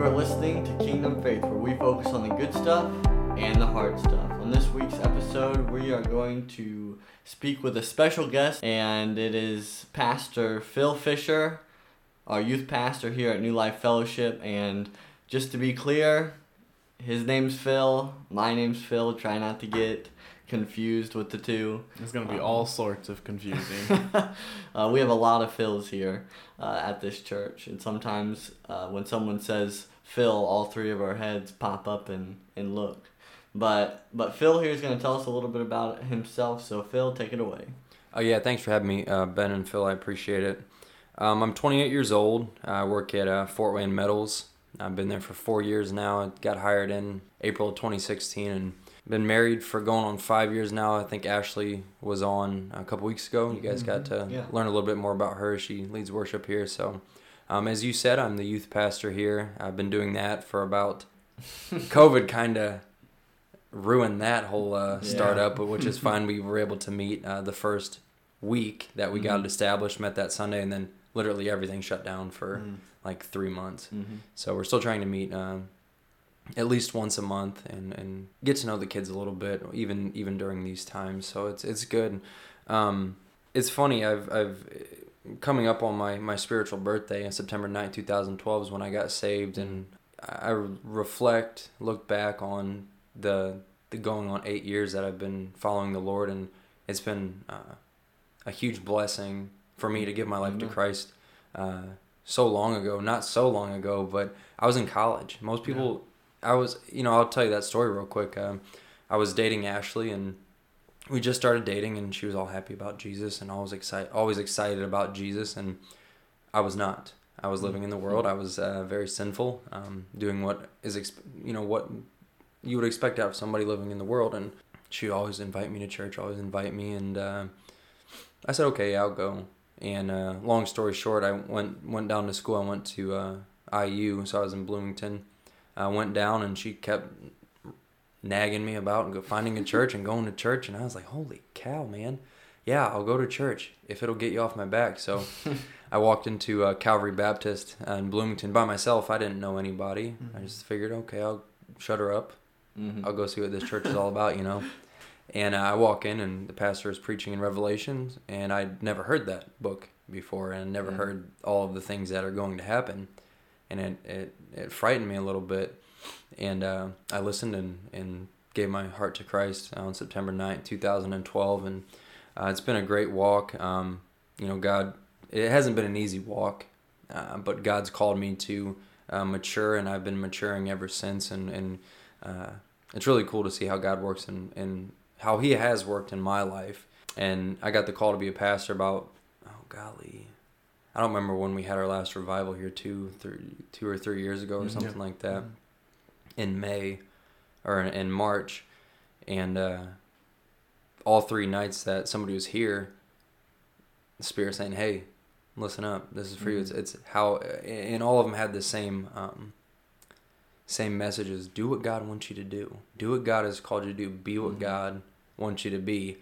You are listening to Kingdom Faith, where we focus on the good stuff and the hard stuff. On this week's episode, we are going to speak with a special guest, and it is Pastor Phil Fisher, our youth pastor here at New Life Fellowship. And just to be clear, his name's Phil, my name's Phil. Try not to get confused with the two. It's gonna be um, all sorts of confusing. uh, we have a lot of Phils here uh, at this church, and sometimes uh, when someone says Phil, all three of our heads pop up and, and look. But but Phil here is going to tell us a little bit about himself. So Phil, take it away. Oh yeah, thanks for having me, uh, Ben and Phil. I appreciate it. Um, I'm 28 years old. I work at uh, Fort Wayne Metals. I've been there for four years now. I got hired in April of 2016 and been married for going on five years now. I think Ashley was on a couple weeks ago. You guys got to yeah. learn a little bit more about her. She leads worship here. So, um, as you said, I'm the youth pastor here. I've been doing that for about COVID kind of ruined that whole uh, startup, yeah. which is fine. We were able to meet uh, the first week that we mm-hmm. got it established, met that Sunday, and then literally everything shut down for mm. like three months. Mm-hmm. So we're still trying to meet. Um, at least once a month and, and get to know the kids a little bit even even during these times so it's it's good um, it's funny I've I've coming up on my my spiritual birthday on September 9th 2012 is when I got saved and I reflect look back on the the going on 8 years that I've been following the Lord and it's been uh, a huge blessing for me to give my life mm-hmm. to Christ uh, so long ago not so long ago but I was in college most people I was, you know, I'll tell you that story real quick. Um, I was dating Ashley, and we just started dating, and she was all happy about Jesus, and always excited, always excited about Jesus, and I was not. I was living in the world. I was uh, very sinful, um, doing what is, exp- you know, what you would expect out of somebody living in the world, and she always invite me to church, always invite me, and uh, I said, okay, I'll go. And uh, long story short, I went went down to school. I went to uh, IU, so I was in Bloomington I went down and she kept nagging me about and finding a church and going to church and I was like, "Holy cow, man. Yeah, I'll go to church if it'll get you off my back." So I walked into uh, Calvary Baptist in Bloomington by myself. I didn't know anybody. Mm-hmm. I just figured, "Okay, I'll shut her up. Mm-hmm. I'll go see what this church is all about, you know." And uh, I walk in and the pastor is preaching in Revelations and I'd never heard that book before and never mm-hmm. heard all of the things that are going to happen and it, it, it frightened me a little bit. And uh, I listened and, and gave my heart to Christ on September 9th, 2012. And uh, it's been a great walk. Um, you know, God, it hasn't been an easy walk, uh, but God's called me to uh, mature, and I've been maturing ever since. And, and uh, it's really cool to see how God works and, and how He has worked in my life. And I got the call to be a pastor about, oh, golly, I don't remember when we had our last revival here two, three, two or three years ago or mm-hmm. something like that, mm-hmm. In May, or in, in March, and uh, all three nights that somebody was here, the Spirit saying, "Hey, listen up. This is for mm-hmm. you." It's, it's how, and all of them had the same, um, same messages. Do what God wants you to do. Do what God has called you to do. Be what mm-hmm. God wants you to be.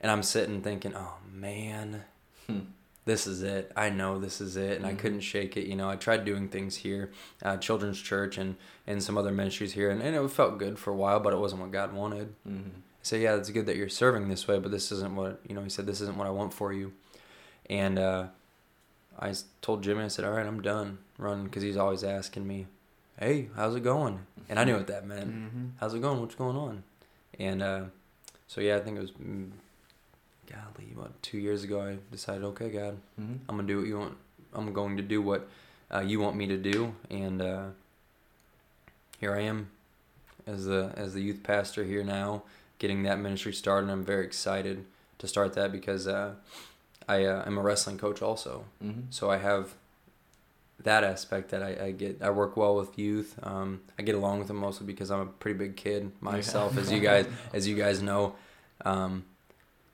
And I'm sitting thinking, "Oh man." Hmm this is it. I know this is it, and mm-hmm. I couldn't shake it. You know, I tried doing things here, uh, children's church, and and some other ministries here, and, and it felt good for a while, but it wasn't what God wanted. Mm-hmm. So yeah, it's good that you're serving this way, but this isn't what you know. He said, "This isn't what I want for you," and uh, I told Jimmy, I said, "All right, I'm done running," because he's always asking me, "Hey, how's it going?" And I knew what that meant. Mm-hmm. How's it going? What's going on? And uh, so yeah, I think it was mm, golly, about two years ago, I decided, okay, God, mm-hmm. I'm gonna do what you want. I'm going to do what uh, you want me to do, and uh, here I am, as the as the youth pastor here now, getting that ministry started. I'm very excited to start that because uh, I uh, am a wrestling coach also, mm-hmm. so I have that aspect that I, I, get I work well with youth. Um, I get along with them mostly because I'm a pretty big kid myself, as you guys as you guys know. Um,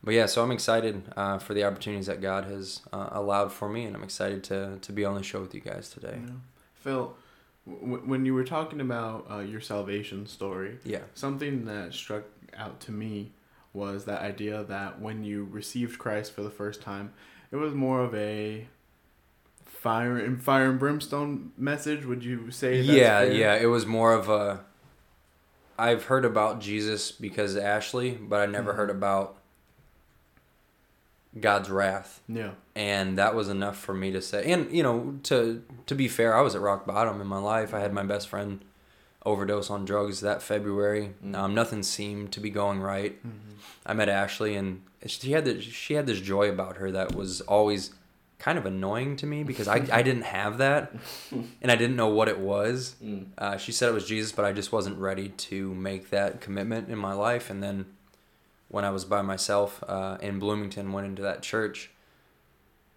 but yeah, so I'm excited uh, for the opportunities that God has uh, allowed for me, and I'm excited to to be on the show with you guys today. Yeah. Phil, w- when you were talking about uh, your salvation story, yeah, something that struck out to me was that idea that when you received Christ for the first time, it was more of a fire and fire and brimstone message. Would you say? Yeah, fair? yeah. It was more of a. I've heard about Jesus because of Ashley, but I never Mhm. heard about God's wrath, yeah, and that was enough for me to say. And you know, to to be fair, I was at rock bottom in my life. I had my best friend overdose on drugs that February. Mm. Um, nothing seemed to be going right. Mhm. I met Ashley, and she had this, she had this joy about her that was always kind of annoying to me because I, I didn't have that, and I didn't know what it was. Mm. Uh, she said it was Jesus, but I just wasn't ready to make that commitment in my life. And then when I was by myself uh, in Bloomington, went into that church,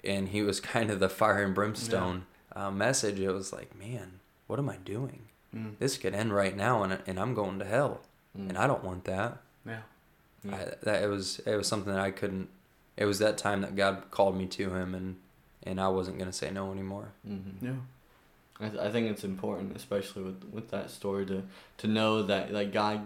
and he was kind of the fire and brimstone uh, message. It was like, man, what am I doing? Mm. This could end right now, and and I'm going to hell, Mm. and I don't want that. yeah, Yeah. I, that it was it was something that I couldn't. It was that time that God called me to Him, and and I wasn't gonna say no anymore. Mhm. yeah, I, th- I think it's important, especially with with that story, to to know that like God,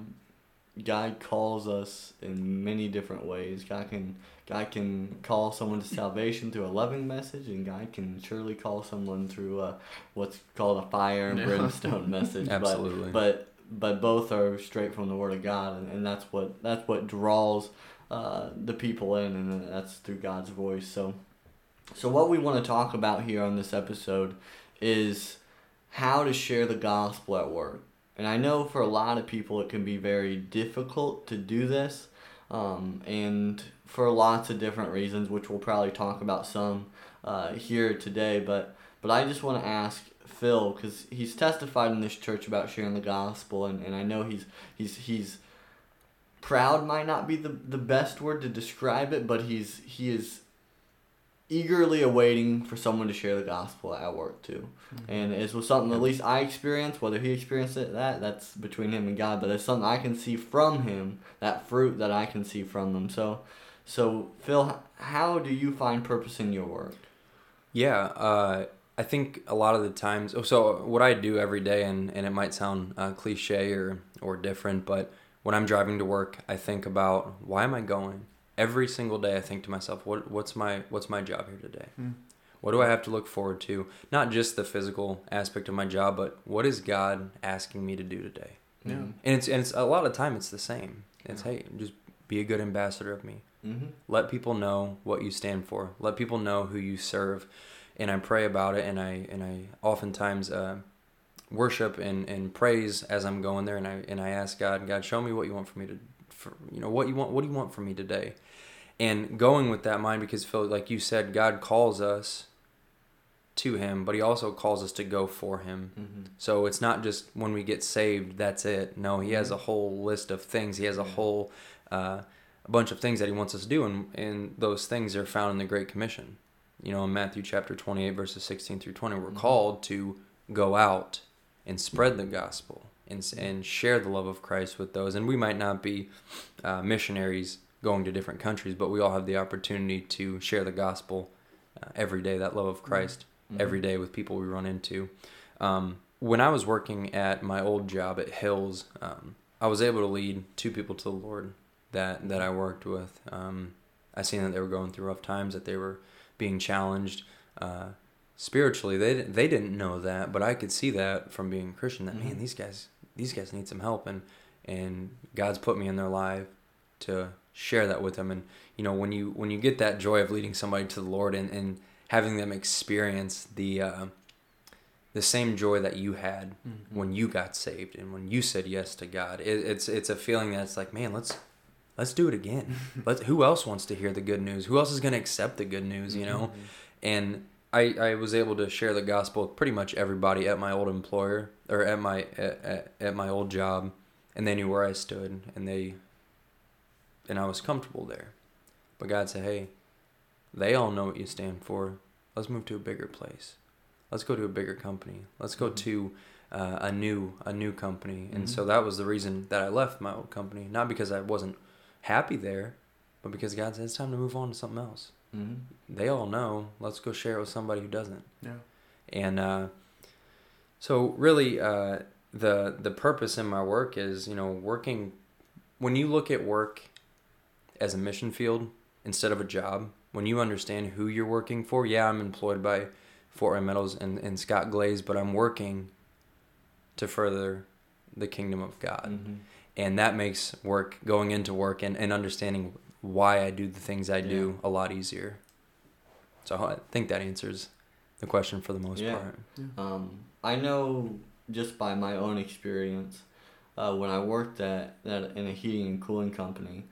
God calls us in many different ways. God can God can call someone to salvation through a loving message, and God can surely call someone through uh, what's called a fire and brimstone message. Absolutely. But but but both are straight from the Word of God, and, and that's what that's what draws uh, the people in, and that's through God's voice. So. So what we want to talk about here on this episode is how to share the gospel at work. And I know for a lot of people it can be very difficult to do this, um, and for lots of different reasons, which we'll probably talk about some uh, here today. But but I just want to ask Phil because he's testified in this church about sharing the gospel, and, and I know he's he's he's proud might not be the, the best word to describe it, but he's he is eagerly awaiting for someone to share the gospel at work too. And it was something at least I experienced, whether he experienced it that that's between him and God, but it's something I can see from him, that fruit that I can see from them. So so Phil, how do you find purpose in your work? Yeah, uh, I think a lot of the times. oh, So what I do every day, and, and it might sound uh, cliche or or different, but when I'm driving to work, I think about why am I going. Every single day, I think to myself, what what's my what's my job here today? Mm. What do I have to look forward to? Not just the physical aspect of my job, but what is God asking me to do today? Yeah. Mm-hmm. And it's and it's a lot of time it's the same. It's hey, just be a good ambassador of me. Mm-hmm. Let people know what you stand for. Let people know who you serve. And I pray about it, and I and I oftentimes uh, worship and, and praise as I'm going there, and I and I ask God, God, show me what you want for me to, for, you know, what you want, what do you want from me today? And going with that mind, because Phil, like you said, God calls us to Him, but He also calls us to go for Him. Mm-hmm. So it's not just when we get saved, that's it. No, he has a whole list of things. He has a whole uh, a bunch of things that he wants us to do, and, and those things are found in the Great Commission. You know, in Matthew chapter 28, verses 16 through 20, we're Mhm. called to go out and spread the gospel and, and share the love of Christ with those. And we might not be uh, missionaries going to different countries, but we all have the opportunity to share the gospel uh, every day, that love of Christ Mm-hmm. every day with people we run into. Um, when I was working at my old job at Hills, um, I was able to lead two people to the Lord that that I worked with. Um, I seen that they were going through rough times, that they were being challenged uh, spiritually. They didn't, they didn't know that, but I could see that from being a Christian. That man, Mhm. these guys these guys need some help, and and God's put me in their life to share that with them. And you know when you when you get that joy of leading somebody to the Lord and and having them experience the uh, the same joy that you had Mm-hmm. when you got saved and when you said yes to God. It, it's it's a feeling that's like, man, let's let's do it again. Let who else wants to hear the good news? Who else is going to accept the good news? You know, and I I was able to share the gospel with pretty much everybody at my old employer or at my at, at, at my old job, and they knew where I stood, and they and I was comfortable there. But God said, hey, they all know what you stand for. Let's move to a bigger place. Let's go to a bigger company. Let's go Mhm. to uh, a new a new company. And Mhm. so that was the reason that I left my old company. Not because I wasn't happy there, but because God said it's time to move on to something else. Mm-hmm. They all know. Let's go share it with somebody who doesn't. Yeah. And uh, so really, uh, the the purpose in my work is you know working. When you look at work as a mission field instead of a job, when you understand who you're working for, yeah, I'm employed by Fort Wayne Metals and, and Scott Glaze, but I'm working to further the kingdom of God. Mm-hmm. And that makes work, going into work and, and understanding why I do the things I do a lot easier. So I think that answers the question for the most Yeah. part. Um, I know just by my own experience, uh, when I worked at, that in a heating and cooling company,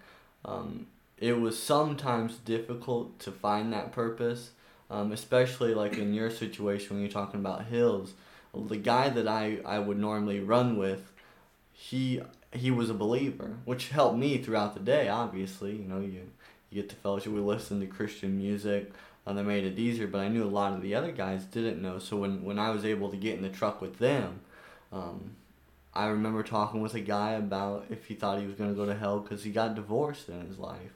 um, it was sometimes difficult to find that purpose, um, especially like in your situation when you're talking about hills. The guy that I, I would normally run with, he he was a believer, which helped me throughout the day. Obviously, you know you you get to fellowship. We listen to Christian music and they made it easier. But I knew a lot of the other guys didn't know. So when, when I was able to get in the truck with them, um, I remember talking with a guy about if he thought he was going to go to hell because he got divorced in his life.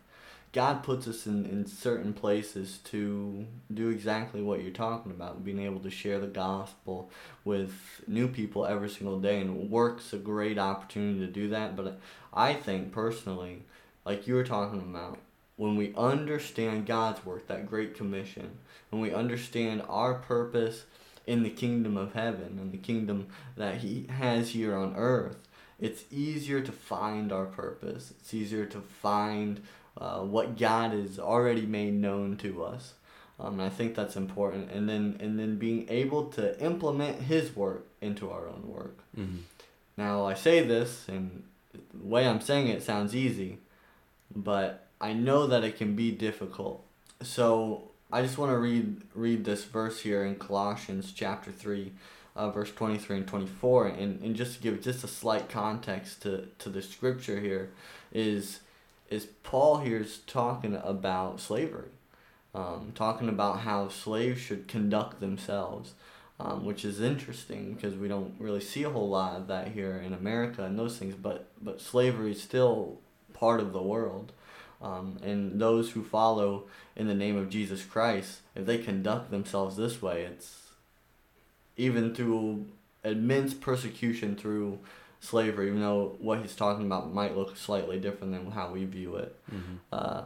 God puts us in, in certain places to do exactly what you're talking about, being able to share the gospel with new people every single day. And work's a great opportunity to do that. But I think personally, like you were talking about, when we understand God's work, that great commission, when we understand our purpose in the kingdom of heaven and the kingdom that He has here on earth, it's easier to find our purpose. It's easier to find uh, what God has already made known to us. Um, and I think that's important. And then and then being able to implement His work into our own work. Mm-hmm. Now I say this, and the way I'm saying it sounds easy, but I know that it can be difficult. So I just want to read read this verse here in Colossians chapter three, uh, verse twenty three and twenty four, and, and just to give just a slight context to, to the scripture here, is is Paul here is talking about slavery, um, talking about how slaves should conduct themselves. Um, which is interesting because we don't really see a whole lot of that here in America and those things. But but slavery is still part of the world, um, and those who follow in the name of Jesus Christ, if they conduct themselves this way, it's even through immense persecution through slavery. Even though what he's talking about might look slightly different than how we view it Mm-hmm. uh,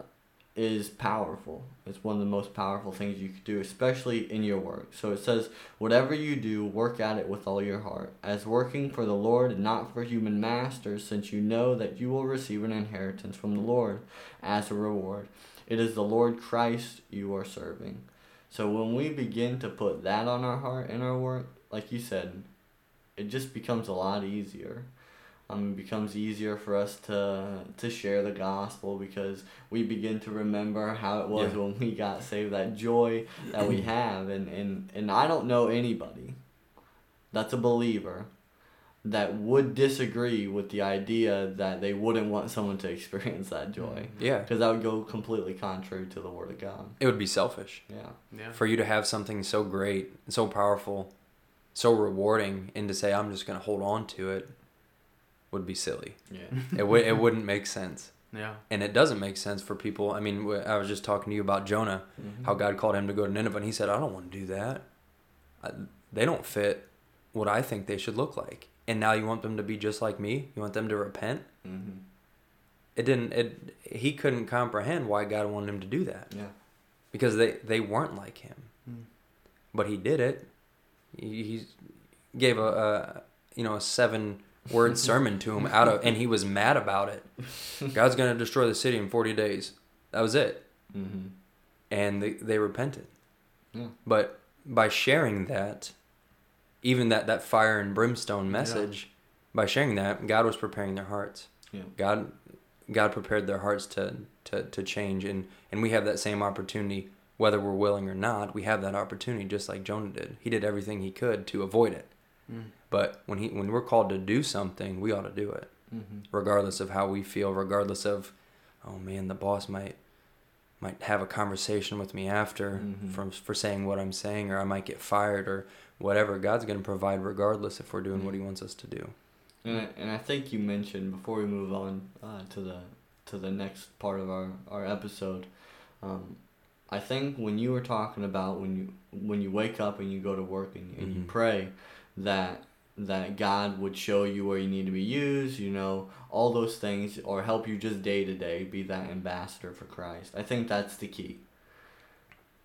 is powerful. It's one of the most powerful things you could do, especially in your work. So it says, Whatever you do, work at it with all your heart, as working for the Lord and not for human masters, since you know that you will receive an inheritance from the Lord as a reward. It is the Lord Christ you are serving. So when we begin to put that on our heart in our work, like you said, it just becomes a lot easier um, it becomes easier for us to to share the gospel because we begin to remember how it was Yeah. when we got saved that joy that we have and, and and I don't know anybody that's a believer that would disagree with the idea that they wouldn't want someone to experience that joy Yeah. because that would go completely contrary to the word of God It would be selfish yeah Yeah. for you to have something so great, so powerful, so rewarding, and to say I'm just gonna hold on to it would be silly. yeah It would it wouldn't make sense, Yeah. and it doesn't make sense for people. I mean, I was just talking to you about Jonah, Mhm. how God called him to go to Nineveh, and he said, "I don't want to do that. I, they don't fit what I think they should look like." And now you want them to be just like me? You want them to repent? Mhm. It didn't. It he couldn't comprehend why God wanted him to do that yeah because they they weren't like him. Mm. but he did it. He, gave a, a you know a seven word sermon to him out of, and he was mad about it. God's gonna destroy the city in forty days. That was it, mm-hmm. and they they repented. Yeah. But by sharing that, even that that fire and brimstone message, by sharing that, God was preparing their hearts. Yeah. God God prepared their hearts to to to change, and and we have that same opportunity whether we're willing or not, we have that opportunity just like Jonah did. He did everything he could to avoid it. Mm. But when he when we're called to do something, we ought to do it, Mm-hmm. regardless of how we feel, regardless of, oh man, the boss might might have a conversation with me after Mhm. from for saying what I'm saying, or I might get fired, or whatever. God's going to provide regardless if we're doing what He wants us to do. And I, and I think you mentioned before we move on uh, to the to the next part of our, our episode, um, I think when you were talking about when you when you wake up and you go to work and, and you Mhm. pray that that God would show you where you need to be used, you know, all those things, or help you just day to day be that ambassador for Christ. I think that's the key.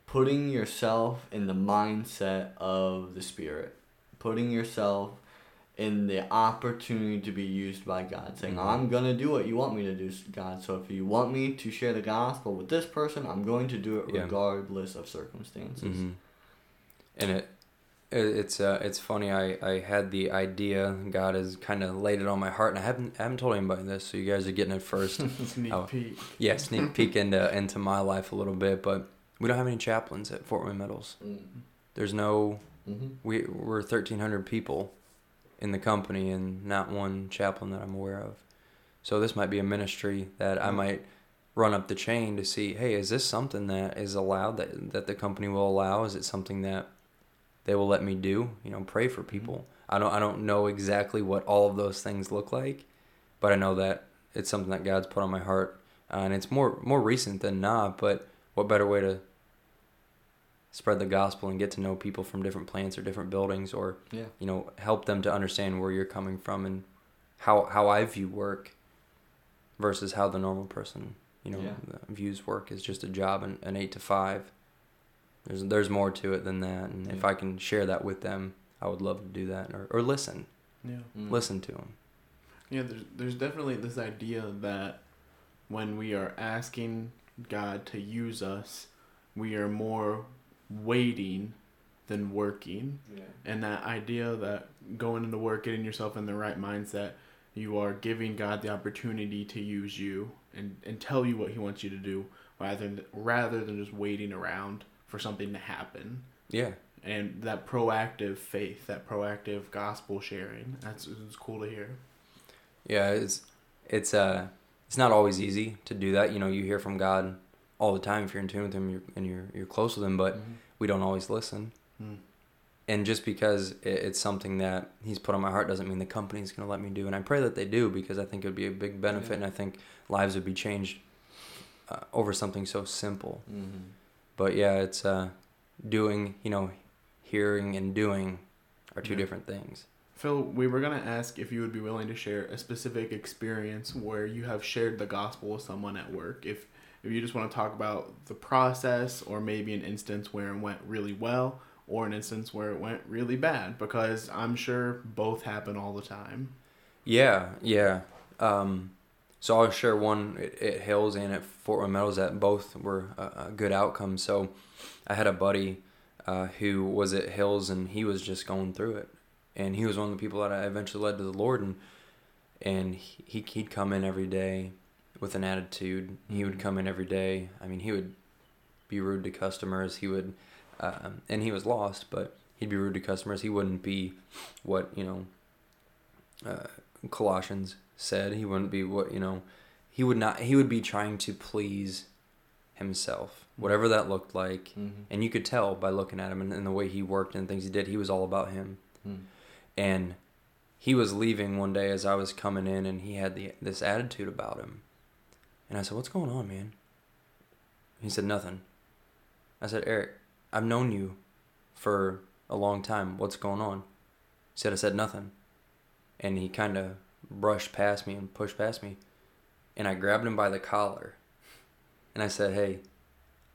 putting yourself in the mindset of the Spirit, putting yourself in the opportunity to be used by God, saying, Mhm. I'm going to do what you want me to do, God. So if you want me to share the gospel with this person, I'm going to do it Yeah. regardless of circumstances. hmm And it, it it's uh, it's funny. I, I had the idea. God has kind of laid it on my heart, and I haven't I haven't told anybody this, so you guys are getting it first. Sneak peek. yeah, sneak peek into into my life a little bit, but we don't have any chaplains at Fort Wayne Metals. Mm. There's no Mm-hmm. we we're 1,300 people in the company, and not one chaplain that I'm aware of. So this might be a ministry that I Mm. might run up the chain to see. Hey, is this something that is allowed that that the company will allow? Is it something that they will let me do? You know, pray for people. I don't I don't know exactly what all of those things look like, but I know that it's something that God's put on my heart, uh, and it's more more recent than not. But what better way to spread the gospel and get to know people from different plants or different buildings, or Yeah. you know help them to understand where you're coming from and how how I view work versus how the normal person you know Yeah. views work is just a job and an eight to five. There's there's more to it than that, and if I can share that with them, I would love to do that or or listen, Yeah. Mm. listen to them. Yeah, there's there's definitely this idea that when we are asking God to use us, we are more waiting than working. Yeah. And that idea that going into work, getting yourself in the right mindset, you are giving God the opportunity to use you and, and tell you what He wants you to do, rather than, rather than just waiting around for something to happen. Yeah, And that proactive faith, that proactive gospel sharing, that's it's cool to hear. yeah. It's it's uh it's not always easy to do that. You know, you hear from God all the time if you're in tune with Him you're, and you're you're close with Him, but Mhm. we don't always listen. Hmm. and just because it- it's something that he's put on my heart doesn't mean the company's going to let me do and i pray that they do because i think it would be a big benefit Yeah. and i think lives would be changed uh, over something so simple Mhm. but yeah it's uh, doing you know hearing and doing are two Yeah. different things Phil, we were gonna ask if you would be willing to share a specific experience where you have shared the gospel with someone at work. If if you just want to talk about the process, or maybe an instance where it went really well, or an instance where it went really bad, because I'm sure both happen all the time. yeah yeah. Um, so i'll share one at, at hills and at fort Wayne Metals that both were a, good outcome. So i had a buddy uh, who was at hills and he was just going through it. And he was one of the people that I eventually led to the Lord, and and he he'd come in every day with an attitude. He would Mhm. come in every day. I mean, he would be rude to customers. He would, um, and he was lost, but he'd be rude to customers. He wouldn't be what you know. Uh, Colossians said he wouldn't be what you know. He would not. He would be trying to please himself, whatever that looked like. Mhm. And you could tell by looking at him and, and the way he worked and things he did, he was all about him. Mm. And he was leaving one day as I was coming in, and he had the this attitude about him. And I said, "What's going on, man?" He said, "Nothing." I said, "Eric, I've known you for a long time. What's going on?" He said, "I said nothing." And he kind of brushed past me and pushed past me, and I grabbed him by the collar, and I said, "Hey,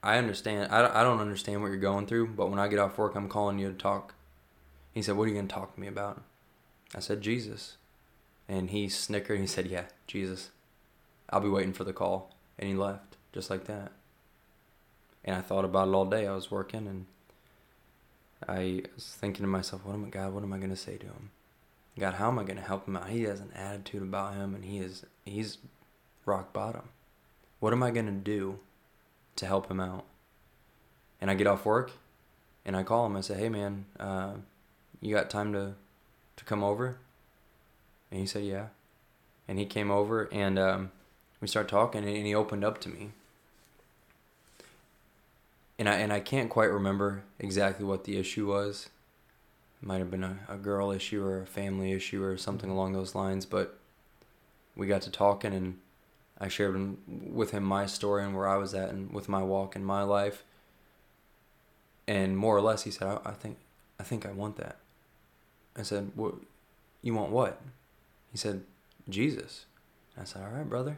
I understand. I I don't understand what you're going through, but when I get off work, I'm calling you to talk." He said, "What are you going to talk to me about?" I said, "Jesus." And he snickered he said, "Yeah, Jesus. I'll be waiting for the call." And he left just like that. And I thought about it all day. I was working and I was thinking to myself, "What am I, God? What am I going to say to him? God, how am I going to help him out? He has an attitude about him, and he is he's rock bottom. What am I going to do to help him out?" And I get off work, and I call him. I say, "Hey, man, uh, you got time to to come over?" And he said, "Yeah." And he came over, and um, we started talking, and he opened up to me. And I and I can't quite remember exactly what the issue was. It might have been a, a girl issue or a family issue or something along those lines, but we got to talking and I shared with him my story and where I was at and with my walk in my life. And more or less, he said, "I, I think, I think I want that." I said, "What? You want what?" He said, "Jesus." I said, "All right, brother,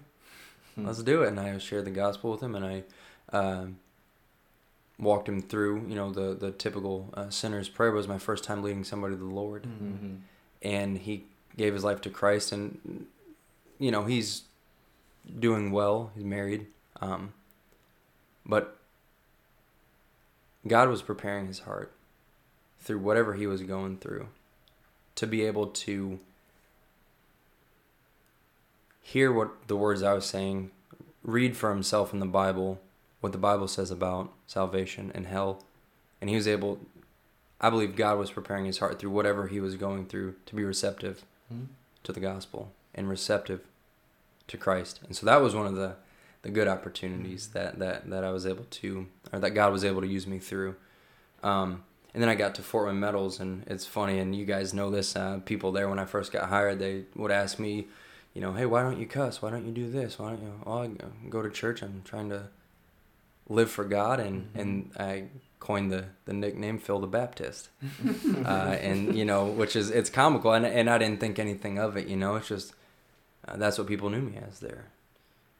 Hmm. let's do it." And I shared the gospel with him, and I, um, walked him through. You know, the the typical uh, sinner's prayer was my first time leading somebody to the Lord, Mm-hmm. and he gave his life to Christ, and you know he's doing well. He's married, um, but God was preparing his heart through whatever he was going through to be able to hear what the words I was saying, read for himself in the Bible what the Bible says about salvation and hell. And he was able, I believe God was preparing his heart through whatever he was going through to be receptive Mhm. to the gospel and receptive to Christ. And so that was one of the, the good opportunities that, that, that I was able to, or that God was able to use me through. Um, and then I got to Fort Wayne Metals, and it's funny, and you guys know this. Uh, people there, when I first got hired, they would ask me, you know, hey, why don't you cuss? Why don't you do this? Why don't you? Oh, I go- to church. I'm trying to live for God, and and I coined the the nickname Phil the Baptist, uh, and you know, which is it's comical, and and I didn't think anything of it. You know, it's just uh, that's what people knew me as there,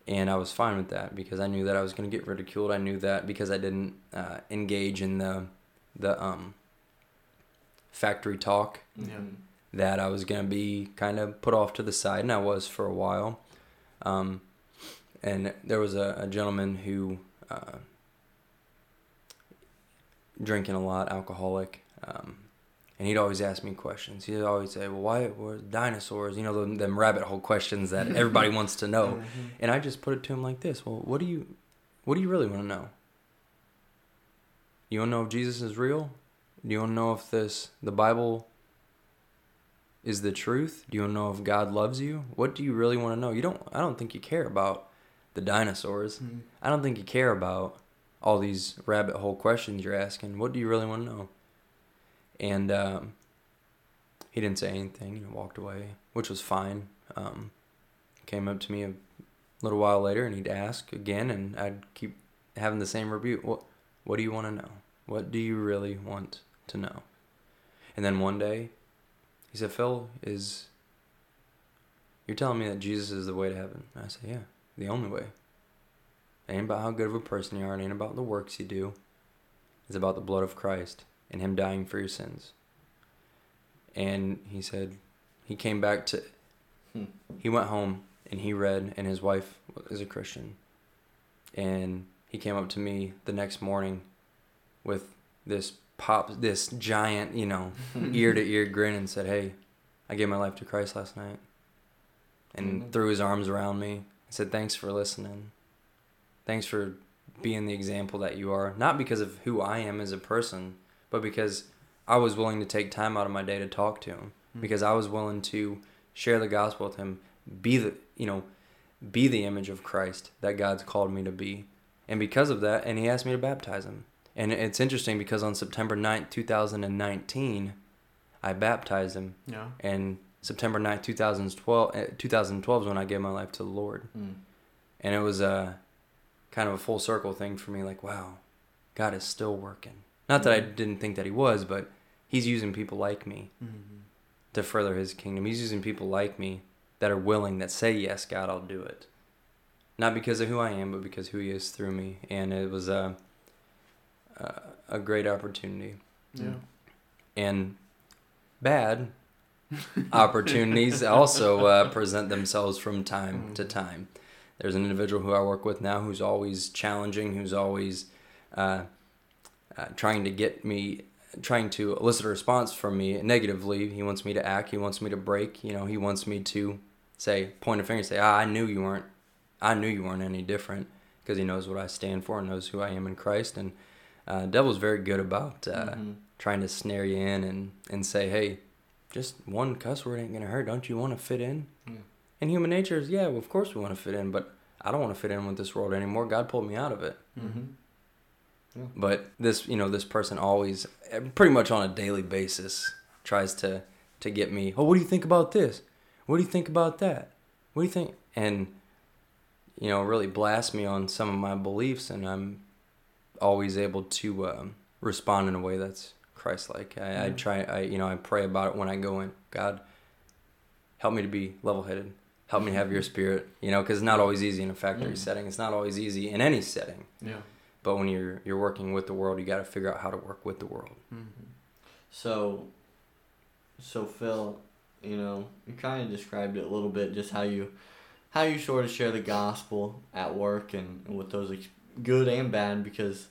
and I was fine with that because I knew that I was going to get ridiculed. I knew that because I didn't uh, engage in the the um factory talk Yeah. That I was gonna be kind of put off to the side, and I was for a while. Um, and there was a, a gentleman who uh, drinking a lot, alcoholic, um, and he'd always ask me questions. He'd always say, "Well, why were dinosaurs?" You know, them, them rabbit hole questions that everybody wants to know. Mhm. And I just put it to him like this: Well, what do you, what do you really want to know? You want to know if Jesus is real? Do you want to know if this the Bible is the truth? Do you know if God loves you? What do you really want to know? You don't. I don't think you care about the dinosaurs. Mhm. I don't think you care about all these rabbit hole questions you're asking. What do you really want to know? And um, he didn't say anything. He walked away, which was fine. Um, came up to me a little while later, and he'd ask again, and I'd keep having the same rebuke. What What do you want to know? What do you really want to know? And then one day, he said, "Phil, is you're telling me that Jesus is the way to heaven?" And I said, "Yeah, the only way." It ain't about how good of a person you are. It ain't about the works you do. It's about the blood of Christ and Him dying for your sins. And he said, he came back to, Hmm. he went home and he read, and his wife is a Christian. And he came up to me the next morning with this pop, this giant, you know, ear to ear grin and said, Hey, I gave my life to Christ last night. And Mhm. threw his arms around me and said, Thanks for listening. Thanks for being the example that you are. Not because of who I am as a person, but because I was willing to take time out of my day to talk to him. Mhm. Because I was willing to share the gospel with him, be the, you know, be the image of Christ that God's called me to be. And because of that, and he asked me to baptize him. And it's interesting because on September 9th, 2019, I baptized him. Yeah. And September 9th, 2012, uh, 2012 is when I gave my life to the Lord. Mm. And it was a kind of a full circle thing for me like, wow, God is still working. Not that I didn't think that he was, but he's using people like me Mhm. to further his kingdom. He's using people like me that are willing, that say, yes, God, I'll do it. Not because of who I am, but because who he is through me. And it was a, a, a great opportunity. Yeah. And bad opportunities also uh, present themselves from time to time. There's an individual who I work with now who's always challenging, who's always uh, uh, trying to get me, trying to elicit a response from me negatively. He wants me to act. He wants me to break. You know, he wants me to say, point a finger, and say, ah, I knew you weren't, I knew you weren't any different, because he knows what I stand for and knows who I am in Christ. And uh, devil's very good about uh, Mhm. trying to snare you in and, and say, hey, just one cuss word ain't gonna hurt. Don't you want to fit in? Yeah. And human nature is, yeah, well, of course we want to fit in, but I don't want to fit in with this world anymore. God pulled me out of it. Mhm. But this, you know, this person always, eh, pretty much on a daily basis, tries to to get me. Oh, what do you think about this? What do you think about that? What do you think? And you know, really blast me on some of my beliefs, and I'm always able to um, respond in a way that's Christ-like. I, I Mhm. try, I you know, I pray about it when I go in. God, help me to be level-headed. Help me have your spirit. You know, because it's not always easy in a factory Mhm. setting. It's not always easy in any setting Yeah. But when you're you're working with the world, you got to figure out how to work with the world. Mm-hmm. So, so Phil, you know, you kind of described it a little bit, just how you, how you sort of share the gospel at work and, and with those ex- good and bad, because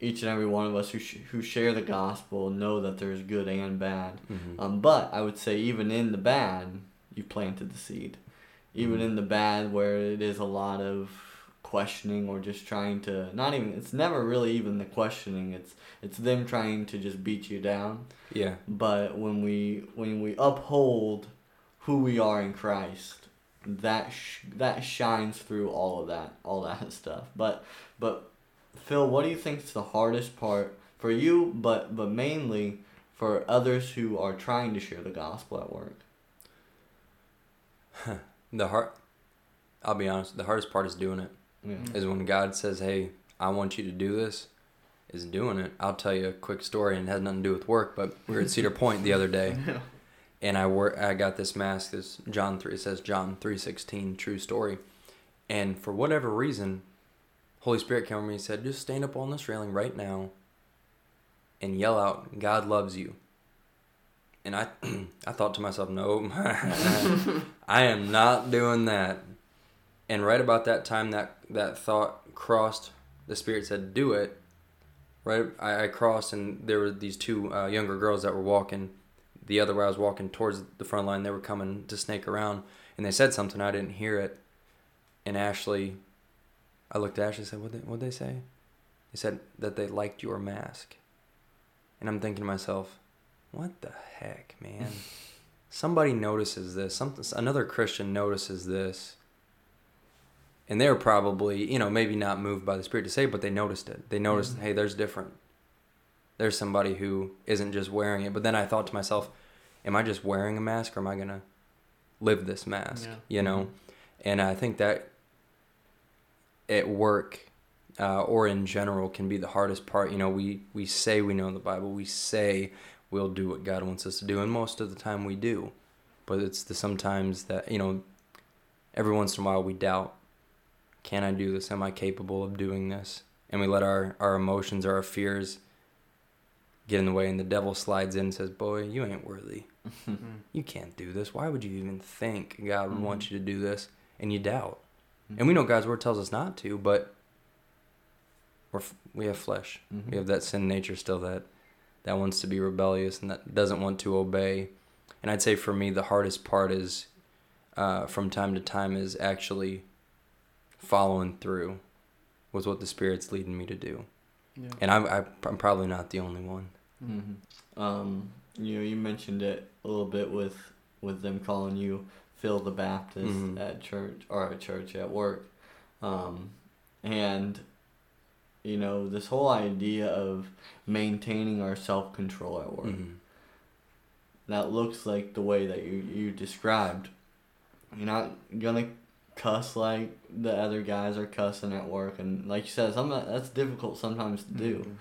each and every one of us who sh- who share the gospel know that there's good and bad. Mm-hmm. Um, but I would say even in the bad, you planted the seed. Even Mhm. in the bad, where it is a lot of questioning or just trying to not even it's never really even the questioning it's it's them trying to just beat you down Yeah. but when we when we uphold who we are in Christ that sh- that shines through all of that all that stuff but but Phil what do you think is the hardest part for you but but mainly for others who are trying to share the gospel at work The hard. I'll be honest. The hardest part is doing it. yeah Is when God says, "Hey, I want you to do this." Is doing it. I'll tell you a quick story, and it has nothing to do with work. But we were at Cedar Point the other day, Yeah. And I work. I got this mask. This John three. It says John three sixteen. True story. And for whatever reason, Holy Spirit came over me and said, "Just stand up on this railing right now, and yell out, God loves you." And I, I thought to myself, no, I am not doing that. And right about that time, that that thought crossed. The Spirit said, "Do it." Right, I, I crossed, and there were these two uh, younger girls that were walking the other way. I was walking towards the front line. They were coming to snake around, and they said something. I didn't hear it. And Ashley, I looked at Ashley and said, "What? Did what did they say?" They said that they liked your mask. And I'm thinking to myself, "What the heck, man? Somebody notices this. Something. Another Christian notices this." And they're probably, you know, maybe not moved by the Spirit to say, but they noticed it. They noticed, Mhm. hey, there's different. There's somebody who isn't just wearing it. But then I thought to myself, am I just wearing a mask or am I going to live this mask? Yeah. You know? And I think that at work uh, or in general can be the hardest part. You know, we, we say we know the Bible, we say we'll do what God wants us to do, and most of the time we do. But it's the sometimes that, you know, every once in a while we doubt can I do this? Am I capable of doing this? And we let our, our emotions or our fears get in the way, and the devil slides in and says, Boy, you ain't worthy. Mhm. You can't do this. Why would you even think God would want Mhm. you to do this? And you doubt. And we know God's word tells us not to, but we're, we have flesh. Mhm. We have that sin nature still that that wants to be rebellious and that doesn't want to obey. And I'd say for me, the hardest part is uh, from time to time is actually following through with what the Spirit's leading me to do. Yeah. And I'm, I, I'm probably not the only one. Hmm Um, you know, you mentioned it a little bit with with them calling you Phil the Baptist Mhm. at church or at church at work, um, and you know this whole idea of maintaining our self control at work. Mhm. That looks like the way that you you described. You're not gonna cuss like the other guys are cussing at work, and like you said, some that's difficult sometimes to do Mhm.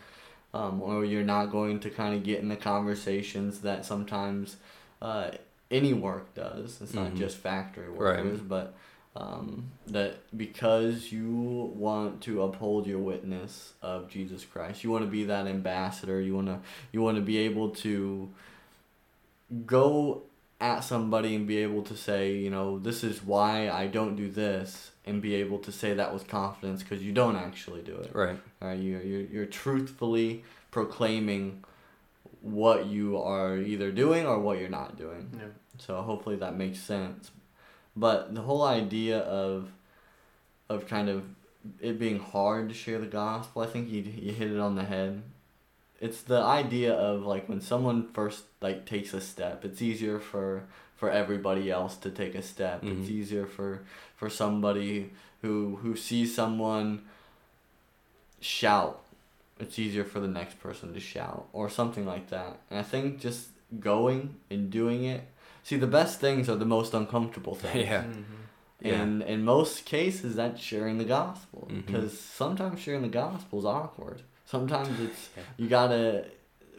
Um, or you're not going to kind of get in the conversations that sometimes uh, any work does. It's not Mhm. just factory Right. workers, but um, that because you want to uphold your witness of Jesus Christ, you want to be that ambassador. You want to you want to be able to go at somebody and be able to say, you know, this is why I don't do this, and be able to say that with confidence because you don't actually do it. Right. Uh, All right, you're, you're, you're truthfully proclaiming what you are either doing or what you're not doing. Yeah. So hopefully that makes sense. But the whole idea of of kind of it being hard to share the gospel, I think you you hit it on the head. It's the idea of like when someone first like takes a step, it's easier for for everybody else to take a step. It's Mhm. easier for for somebody who who sees someone shout. It's easier for the next person to shout or something like that. And I think just going and doing it. See, the best things are the most uncomfortable things. Yeah. Mhm. Yeah. And in most cases, that's sharing the gospel. Mhm. Because sometimes sharing the gospel is awkward. Sometimes it's, you gotta,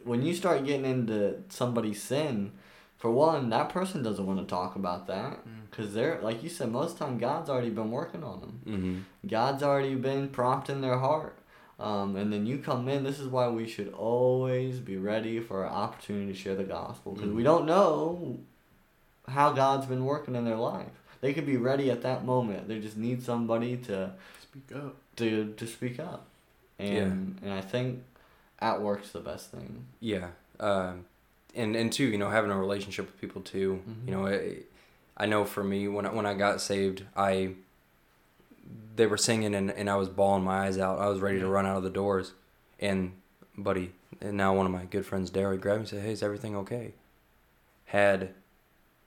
when you start getting into somebody's sin, for one, that person doesn't want to talk about that. Mm. Because they're, like you said, most of the time God's already been working on them. Mm-hmm. God's already been prompting their heart Um, and then you come in. This is why we should always be ready for an opportunity to share the gospel because we Mhm. don't know how God's been working in their life. They could be ready at that moment. They just need somebody to Speak up. to to speak up. And and I think at work's the best thing. Yeah, um, and and two, you know, having a relationship with people too. Mhm. You know, it, I know for me when I, when I got saved, I they were singing and, and I was bawling my eyes out. I was ready to run out of the doors, and buddy, and now one of my good friends, Derry, grabbed me and said, "Hey, is everything okay?" Had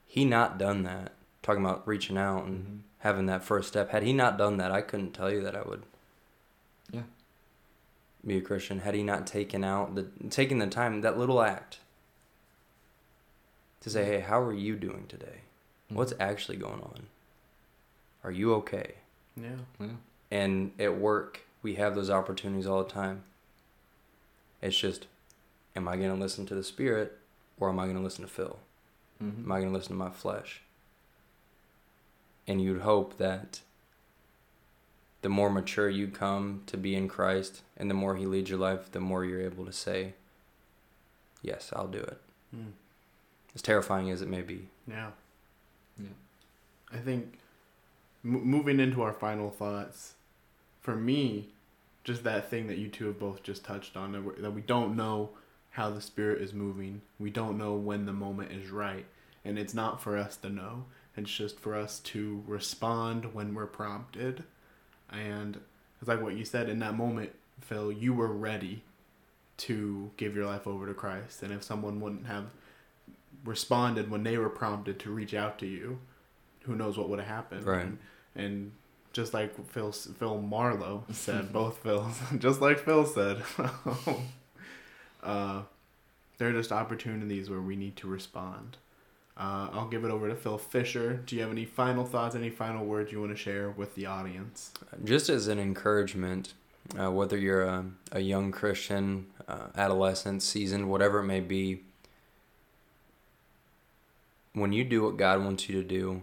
he not done that, talking about reaching out and Mhm. having that first step, had he not done that, I couldn't tell you that I would Yeah. Be a Christian. Had he not taken out the taking the time, that little act to say, "Hey, how are you doing today? What's actually going on? Are you okay?" Yeah. Yeah. And at work, we have those opportunities all the time. It's just, am I going to listen to the Spirit or am I going to listen to Phil? Mhm. Am I going to listen to my flesh? And you'd hope that the more mature you come to be in Christ and the more He leads your life, the more you're able to say, Yes, I'll do it. Mm. As terrifying as it may be. Yeah. Yeah. I think m- moving into our final thoughts, for me, just that thing that you two have both just touched on that, that we don't know how the Spirit is moving. We don't know when the moment is right. And it's not for us to know. It's just for us to respond when we're prompted. And it's like what you said in that moment, Phil, you were ready to give your life over to Christ. And if someone wouldn't have responded when they were prompted to reach out to you, who knows what would have happened. Right. And, and just like Phil Phil Marlowe said, both Phils, just like Phil said, uh, there are just opportunities where we need to respond. Uh, I'll give it over to Phil Fisher. Do you have any final thoughts, any final words you want to share with the audience? just as an encouragement, uh, whether you're a, a young Christian, uh, adolescent, seasoned, whatever it may be, when you do what God wants you to do,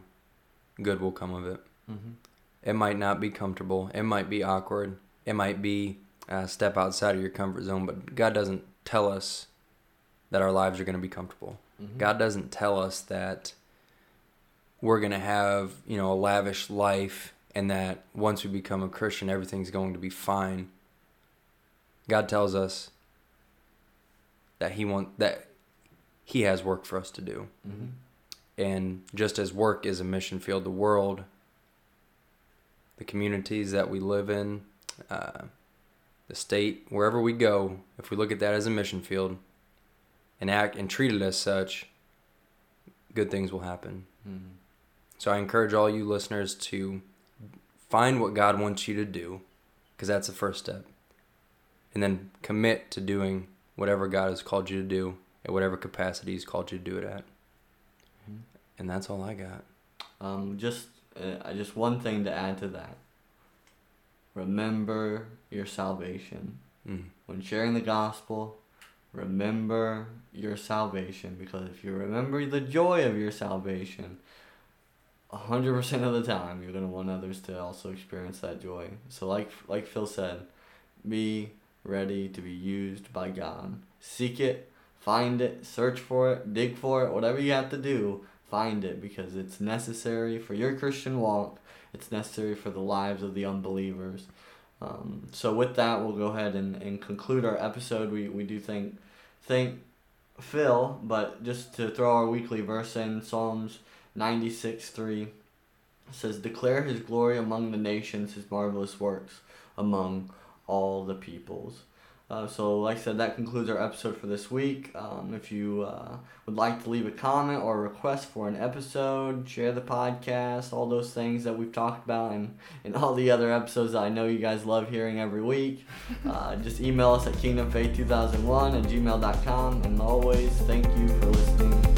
good will come of it. Mhm. It might not be comfortable, it might be awkward, it might be a step outside of your comfort zone, but God doesn't tell us that our lives are going to be comfortable. Mhm. God doesn't tell us that we're going to have, you know, a lavish life and that once we become a Christian everything's going to be fine. God tells us that he want that he has work for us to do. Mhm. And just as work is a mission field, the world, the communities that we live in, uh, the state, wherever we go, if we look at that as a mission field and act and treat it as such, good things will happen. Mhm. So I encourage all you listeners to find what God wants you to do, because that's the first step. And then commit to doing whatever God has called you to do at whatever capacity He's called you to do it at. Mhm. And that's all I got. Um, just uh, just one thing to add to that. Remember your salvation. Mm. When sharing the gospel, remember your salvation because if you remember the joy of your salvation, 100% of the time you're going to want others to also experience that joy. So like like Phil said, be ready to be used by God. Seek it, find it, search for it, dig for it, whatever you have to do, find it because it's necessary for your Christian walk. It's necessary for the lives of the unbelievers. Um, so with that, we'll go ahead and, and conclude our episode. We, we do thank thank Phil, but just to throw our weekly verse in, Psalms 96 3 says, Declare his glory among the nations, his marvelous works among all the peoples. Uh, so, like I said, that concludes our episode for this week. Um, if you uh, would like to leave a comment or a request for an episode, share the podcast, all those things that we've talked about, and, and all the other episodes that I know you guys love hearing every week, uh, just email us at kingdomfaith2001 at gmail.com. And always, thank you for listening